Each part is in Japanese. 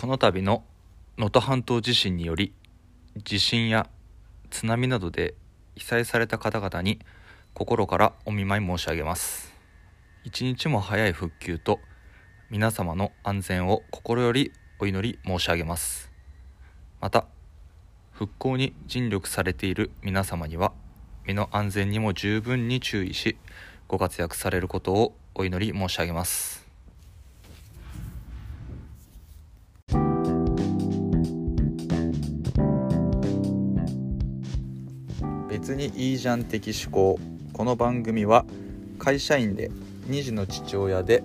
この度の能登半島地震により地震や津波などで被災された方々に心からお見舞い申し上げます。一日も早い復旧と皆様の安全を心よりお祈り申し上げます。また復興に尽力されている皆様には身の安全にも十分に注意しご活躍されることをお祈り申し上げます。別にいいじゃん的思考。この番組は会社員で2児の父親で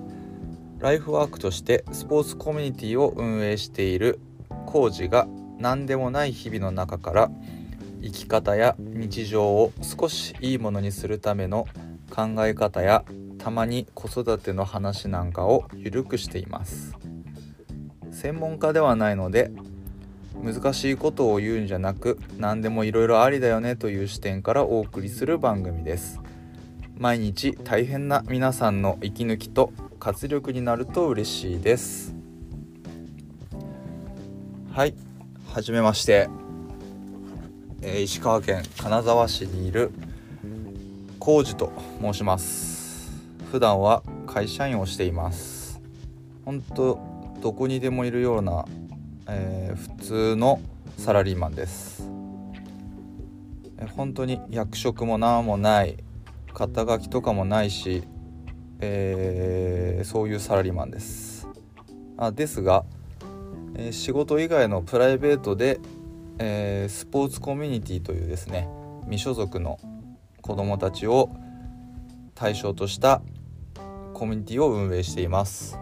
ライフワークとしてスポーツコミュニティを運営しているコージが何でもない日々の中から生き方や日常を少しいいものにするための考え方やたまに子育ての話なんかをゆるくしています。専門家ではないので難しいことを言うんじゃなく何でもいろいろありだよねという視点からお送りする番組です。毎日大変な皆さんの息抜きと活力になると嬉しいです。はいはじめまして、えー石川県金沢市にいる浩二と申します。普段は会社員をしています。本当どこにでもいるようなえー普通のサラリーマンです。えー本当に役職も何もない肩書きとかもないし、えーそういうサラリーマンです。あですが、え仕事以外のプライベートで、えスポーツコミュニティというですね未所属の子どもたちを対象としたコミュニティを運営しています。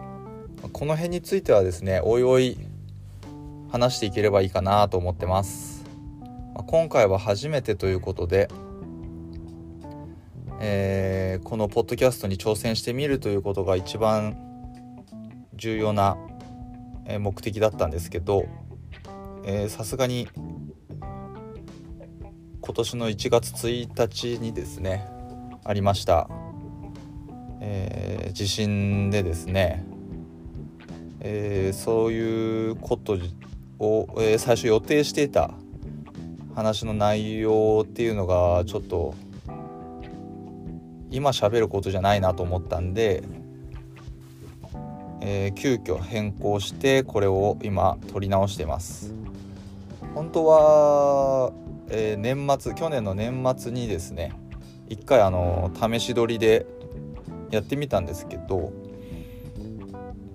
この辺についてはですねおいおい話していければいいかなと思ってます。ま今回は初めてということで、えーこのポッドキャストに挑戦してみるということが一番重要な目的だったんですけどさすがに今年の1月1日にですねありました、えー地震でですねえーそういうことを、えー最初予定していた話の内容っていうのがちょっと今喋ることじゃないなと思ったんで、えー急遽変更してこれを今撮り直してます。本当は、えー年末去年の年末にですね一回あの試し撮りでやってみたんですけど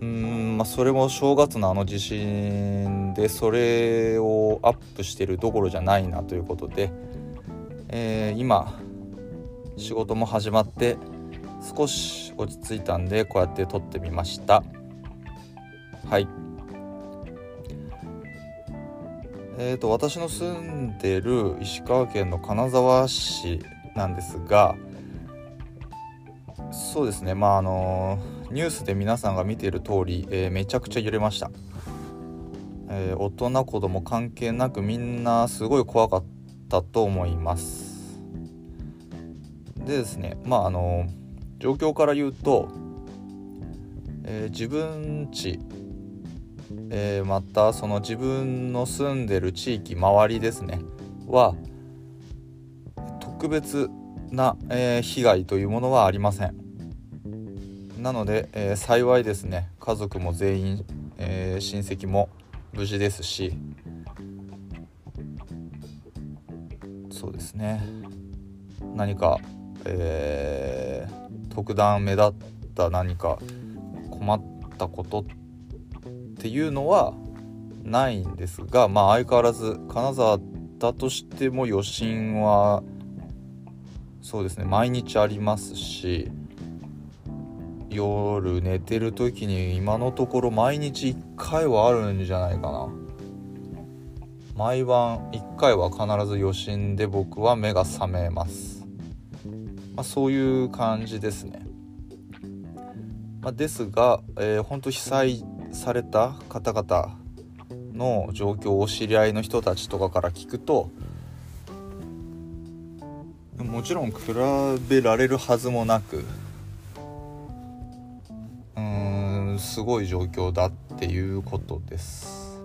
うんまあそれも正月のあの地震でそれをアップしてるどころじゃないなということで、えー今仕事も始まって少し落ち着いたんでこうやって撮ってみました。はい。えーと私の住んでる石川県の金沢市なんですがそうですね。まああのニュースで皆さんが見ている通り、えーめちゃくちゃ揺れました、えー大人子供関係なくみんなすごい怖かったと思います。でですねまああの状況から言うと、えー自分家、えーまたその自分の住んでる地域周りですねは特別な、え被害というものはありません。なので、え幸いですね家族も全員、え親戚も無事ですし。そうですね。何か、えー特段目立った何か困ったことっていうのはないんですがまあ相変わらず金沢だとしても余震はそうですね毎日ありますし夜寝てる時に今のところ毎日1回はあるんじゃないかな毎晩1回は必ず余震で僕は目が覚めます、まあ、そういう感じですね、まあ、ですが、えー、本当被災された方々の状況をお知り合いの人たちとかから聞くともちろん比べられるはずもなくすごい状況だっていうことです。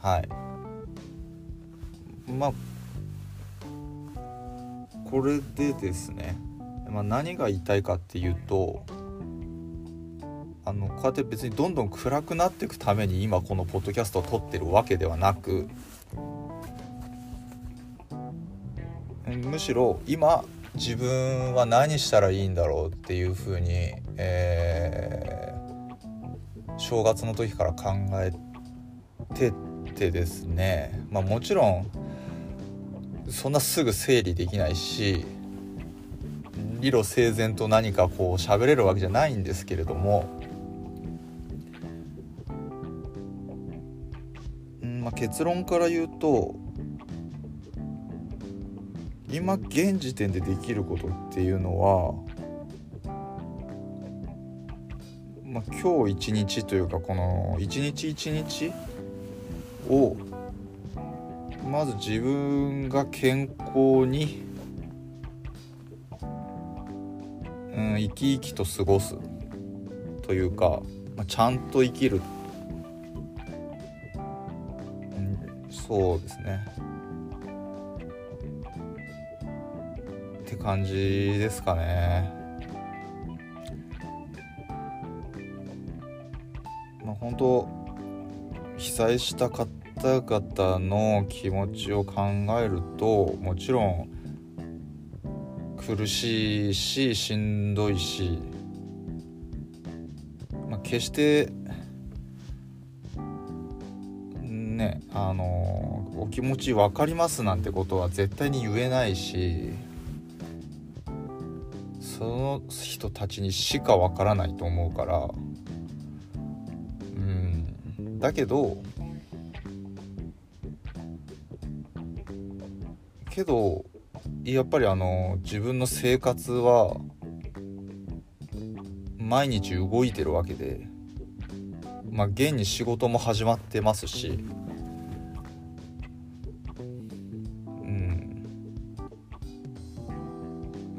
はい。まあこれでですね、まあ、何が言いたいかっていうとあのこうやって別にどんどん暗くなっていくために今このポッドキャストを撮ってるわけではなくむしろ今自分は何したらいいんだろうっていうふうに、えー、正月の時から考えててですね。まあもちろんそんなすぐ整理できないし理路整然と何かこう喋れるわけじゃないんですけれども、んまあ、結論から言うと今現時点でできることっていうのは、まあ、今日一日というかこの一日一日をまず自分が健康に、うん、生き生きと過ごすというか、まあ、ちゃんと生きる、うん、そうですね。って感じですかね。本当被災した方々の気持ちを考えるともちろん苦しいししんどいし、まあ、決してねあのお気持ち分かりますなんてことは絶対に言えないしその人たちにしか分からないと思うからだけどけどやっぱりあの自分の生活は毎日動いてるわけでまあ現に仕事も始まってますしうん。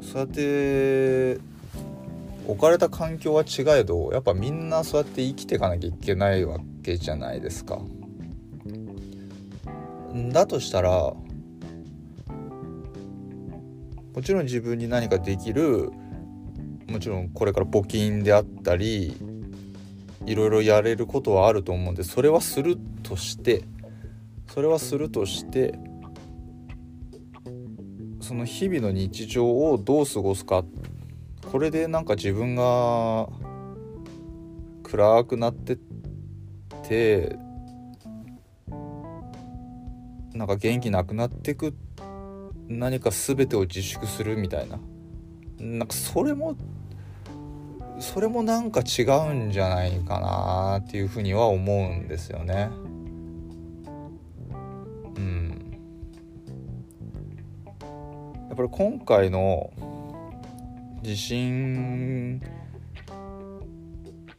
そうやって置かれた環境は違えどやっぱみんなそうやって生きていかなきゃいけないわけじゃないですか。だとしたらもちろん自分に何かできるもちろんこれから募金であったりいろいろやれることはあると思うんでそれはするとしてそれはするとしてその日々の日常をどう過ごすかこれでなんか自分が暗くなってってなんか元気なくなってく何か全てを自粛するみたいななんかそれもそれもなんか違うんじゃないかなっていうふうには思うんですよね。うん。やっぱり今回の地震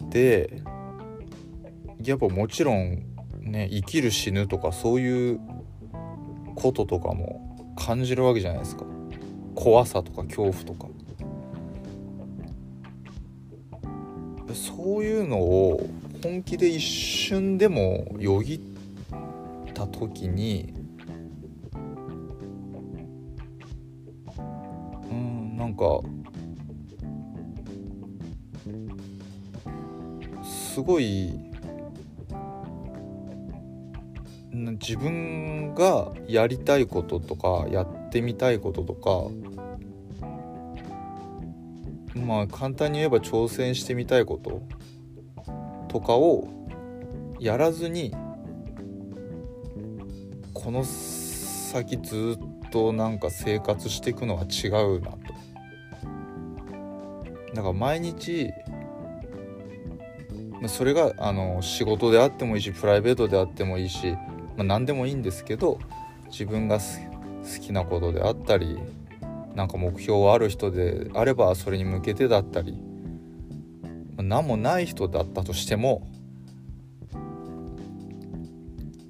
でやっぱもちろんね生きる死ぬとかそういうこととかも感じるわけじゃないですか。怖さとか恐怖とか。そういうのを本気で一瞬でもよぎった時にうんなんかごい自分がやりたいこととかやってみたいこととかまあ簡単に言えば挑戦してみたいこととかをやらずにこの先ずっとなんか生活していくのは違うなと。だから毎日それがあの仕事であってもいいしプライベートであってもいいしまあ、何でもいいんですけど自分が好きなことであったりなんか目標ある人であればそれに向けてだったり、まあ、何もない人だったとしても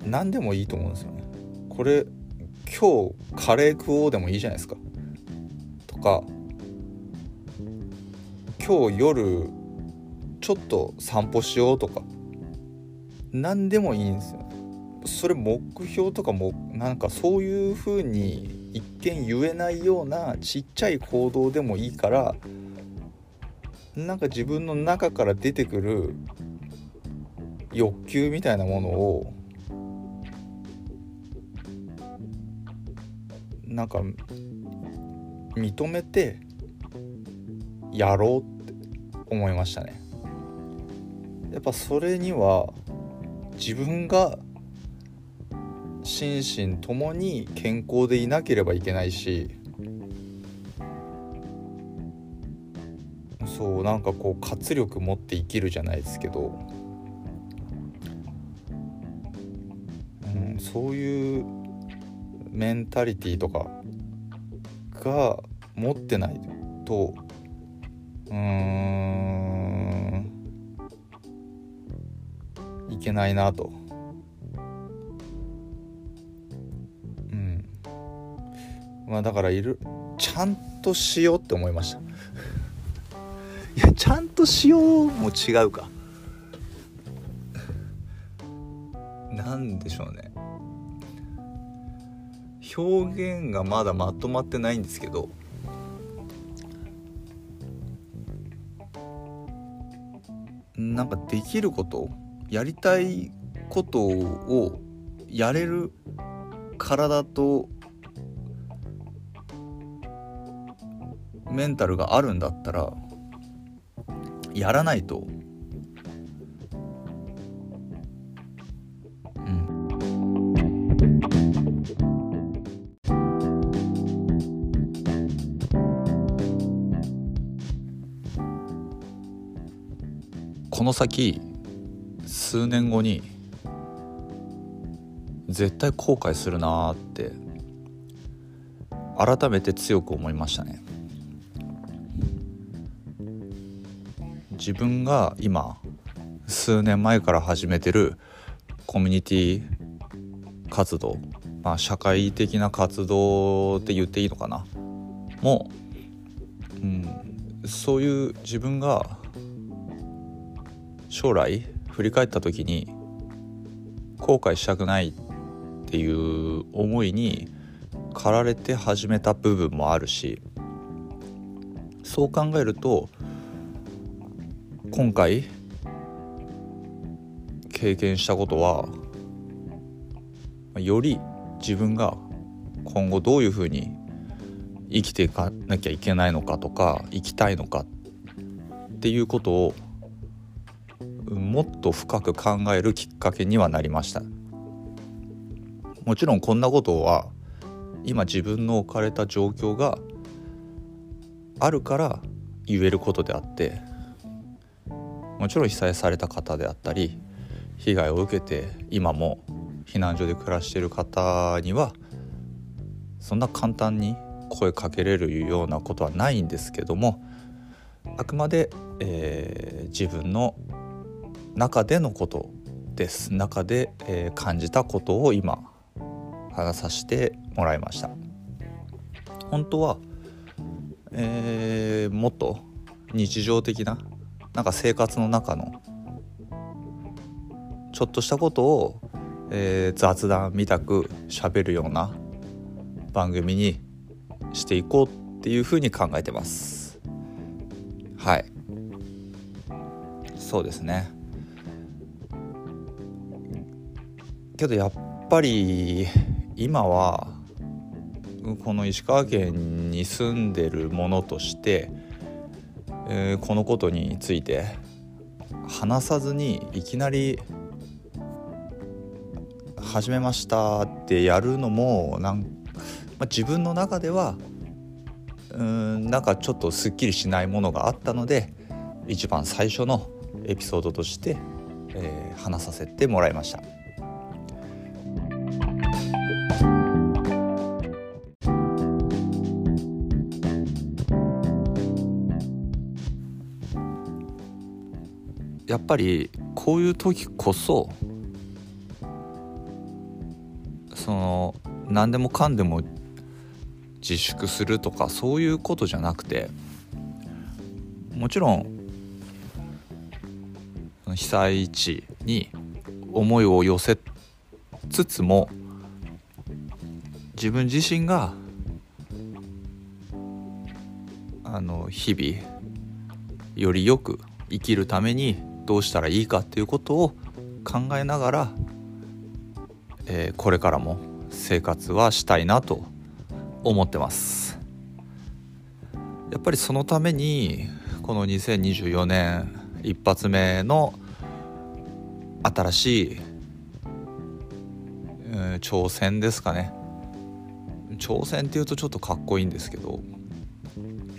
何でもいいと思うんですよね。これ今日カレー食おうでもいいじゃないですか。とか今日夜ちょっと散歩しようとか何でもいいんですよ。それ目標とかもなんかそういう風に一見言えないようなちっちゃい行動でもいいからなんか自分の中から出てくる欲求みたいなものをなんか認めてやろうって思いましたね。やっぱそれには自分が心身ともに健康でいなければいけないしそうなんかこう活力持って生きるじゃないですけど、うん、そういうメンタリティーとかが持ってないとうーんいけないなと。うん。まあだからいるちゃんとしようって思いました。いやちゃんとしようも違うか。なんでしょうね。表現がまだまとまってないんですけど。なんかできることやりたいことをやれる体とメンタルがあるんだったらやらないと。この先数年後に絶対後悔するなーって改めて強く思いましたね。自分が今数年前から始めてるコミュニティ活動まあ社会的な活動って言っていいのかな。もう、うん、そういう自分が将来振り返った時に後悔したくないっていう思いに駆られて始めた部分もあるしそう考えると今回経験したことはより自分が今後どういうふうに生きていかなきゃいけないのかとか生きたいのかっていうことをもっと深く考えるきっかけにはなりました。もちろんこんなことは今自分の置かれた状況があるから言えることであってもちろん被災された方であったり被害を受けて今も避難所で暮らしている方にはそんな簡単に声かけれるようなことはないんですけどもあくまで、えー、自分の中でのことです。中で、えー、感じたことを今話させてもらいました。本当は、えー、もっと日常的ななんか生活の中のちょっとしたことを、えー、雑談みたく喋るような番組にしていこうっていうふうに考えてます。はい。そうですね。けどやっぱり今はこの石川県に住んでるものとして、えー、このことについて話さずにいきなり「始めました」ってやるのもなん、まあ、自分の中ではうんなんかちょっとすっきりしないものがあったので一番最初のエピソードとして、えー、話させてもらいました。ぱりこういう時こそその何でもかんでも自粛するとかそういうことじゃなくてもちろん被災地に思いを寄せつつも自分自身があの日々よりよく生きるためにどうしたらいいかっていうことを考えながら、えー、これからも生活はしたいなと思ってます。やっぱりそのためにこの2024年一発目の新しい、うん、挑戦ですかね。挑戦っていうとちょっとかっこいいんですけど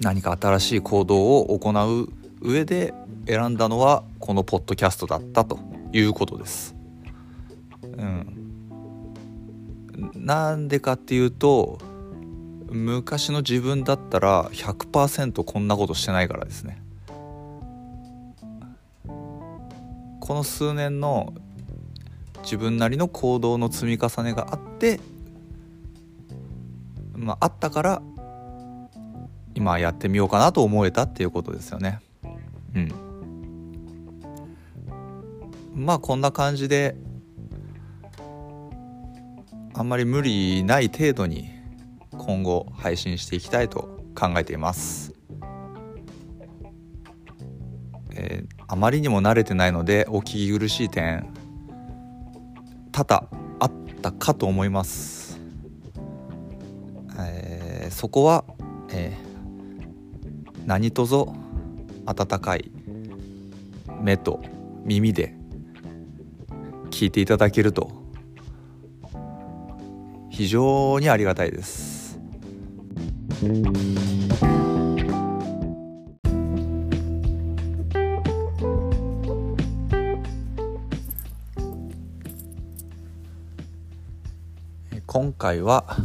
何か新しい行動を行う上で選んだのはこのポッドキャストだったということです。うん、なんでかっていうと昔の自分だったら100%こんなことしてないからですね。この数年の自分なりの行動の積み重ねがあってまああったから今やってみようかなと思えたっていうことですよね。うん。まあこんな感じであんまり無理ない程度に今後配信していきたいと考えています。えー、あまりにも慣れてないのでお聞き苦しい点多々あったかと思います、えー、そこは、えー、何とぞ温かい目と耳で聞いていただけると非常にありがたいです。今回は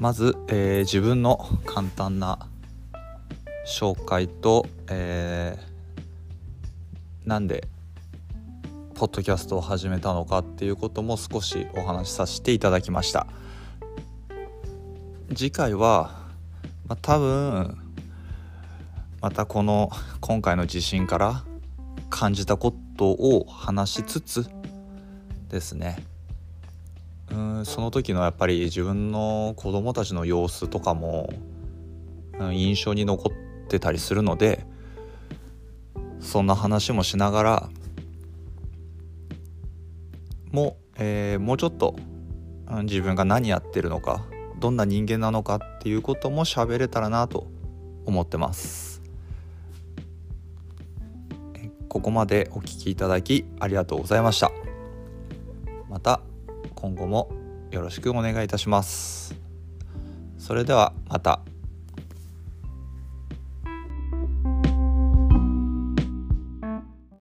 まず、えー、自分の簡単な紹介と、えー、なんでポッドキャストを始めたのかっていうことも少しお話しさせていただきました。次回は、まあ、多分またこの今回の地震から感じたことを話しつつですね。うんその時のやっぱり自分の子供たちの様子とかも印象に残ってたりするのでそんな話もしながらも,、えー、もうちょっと自分が何やってるのかどんな人間なのかっていうことも喋れたらなと思ってます。ここまでお聴きいただきありがとうございました。また今後もよろしくお願いいたします。それではまた。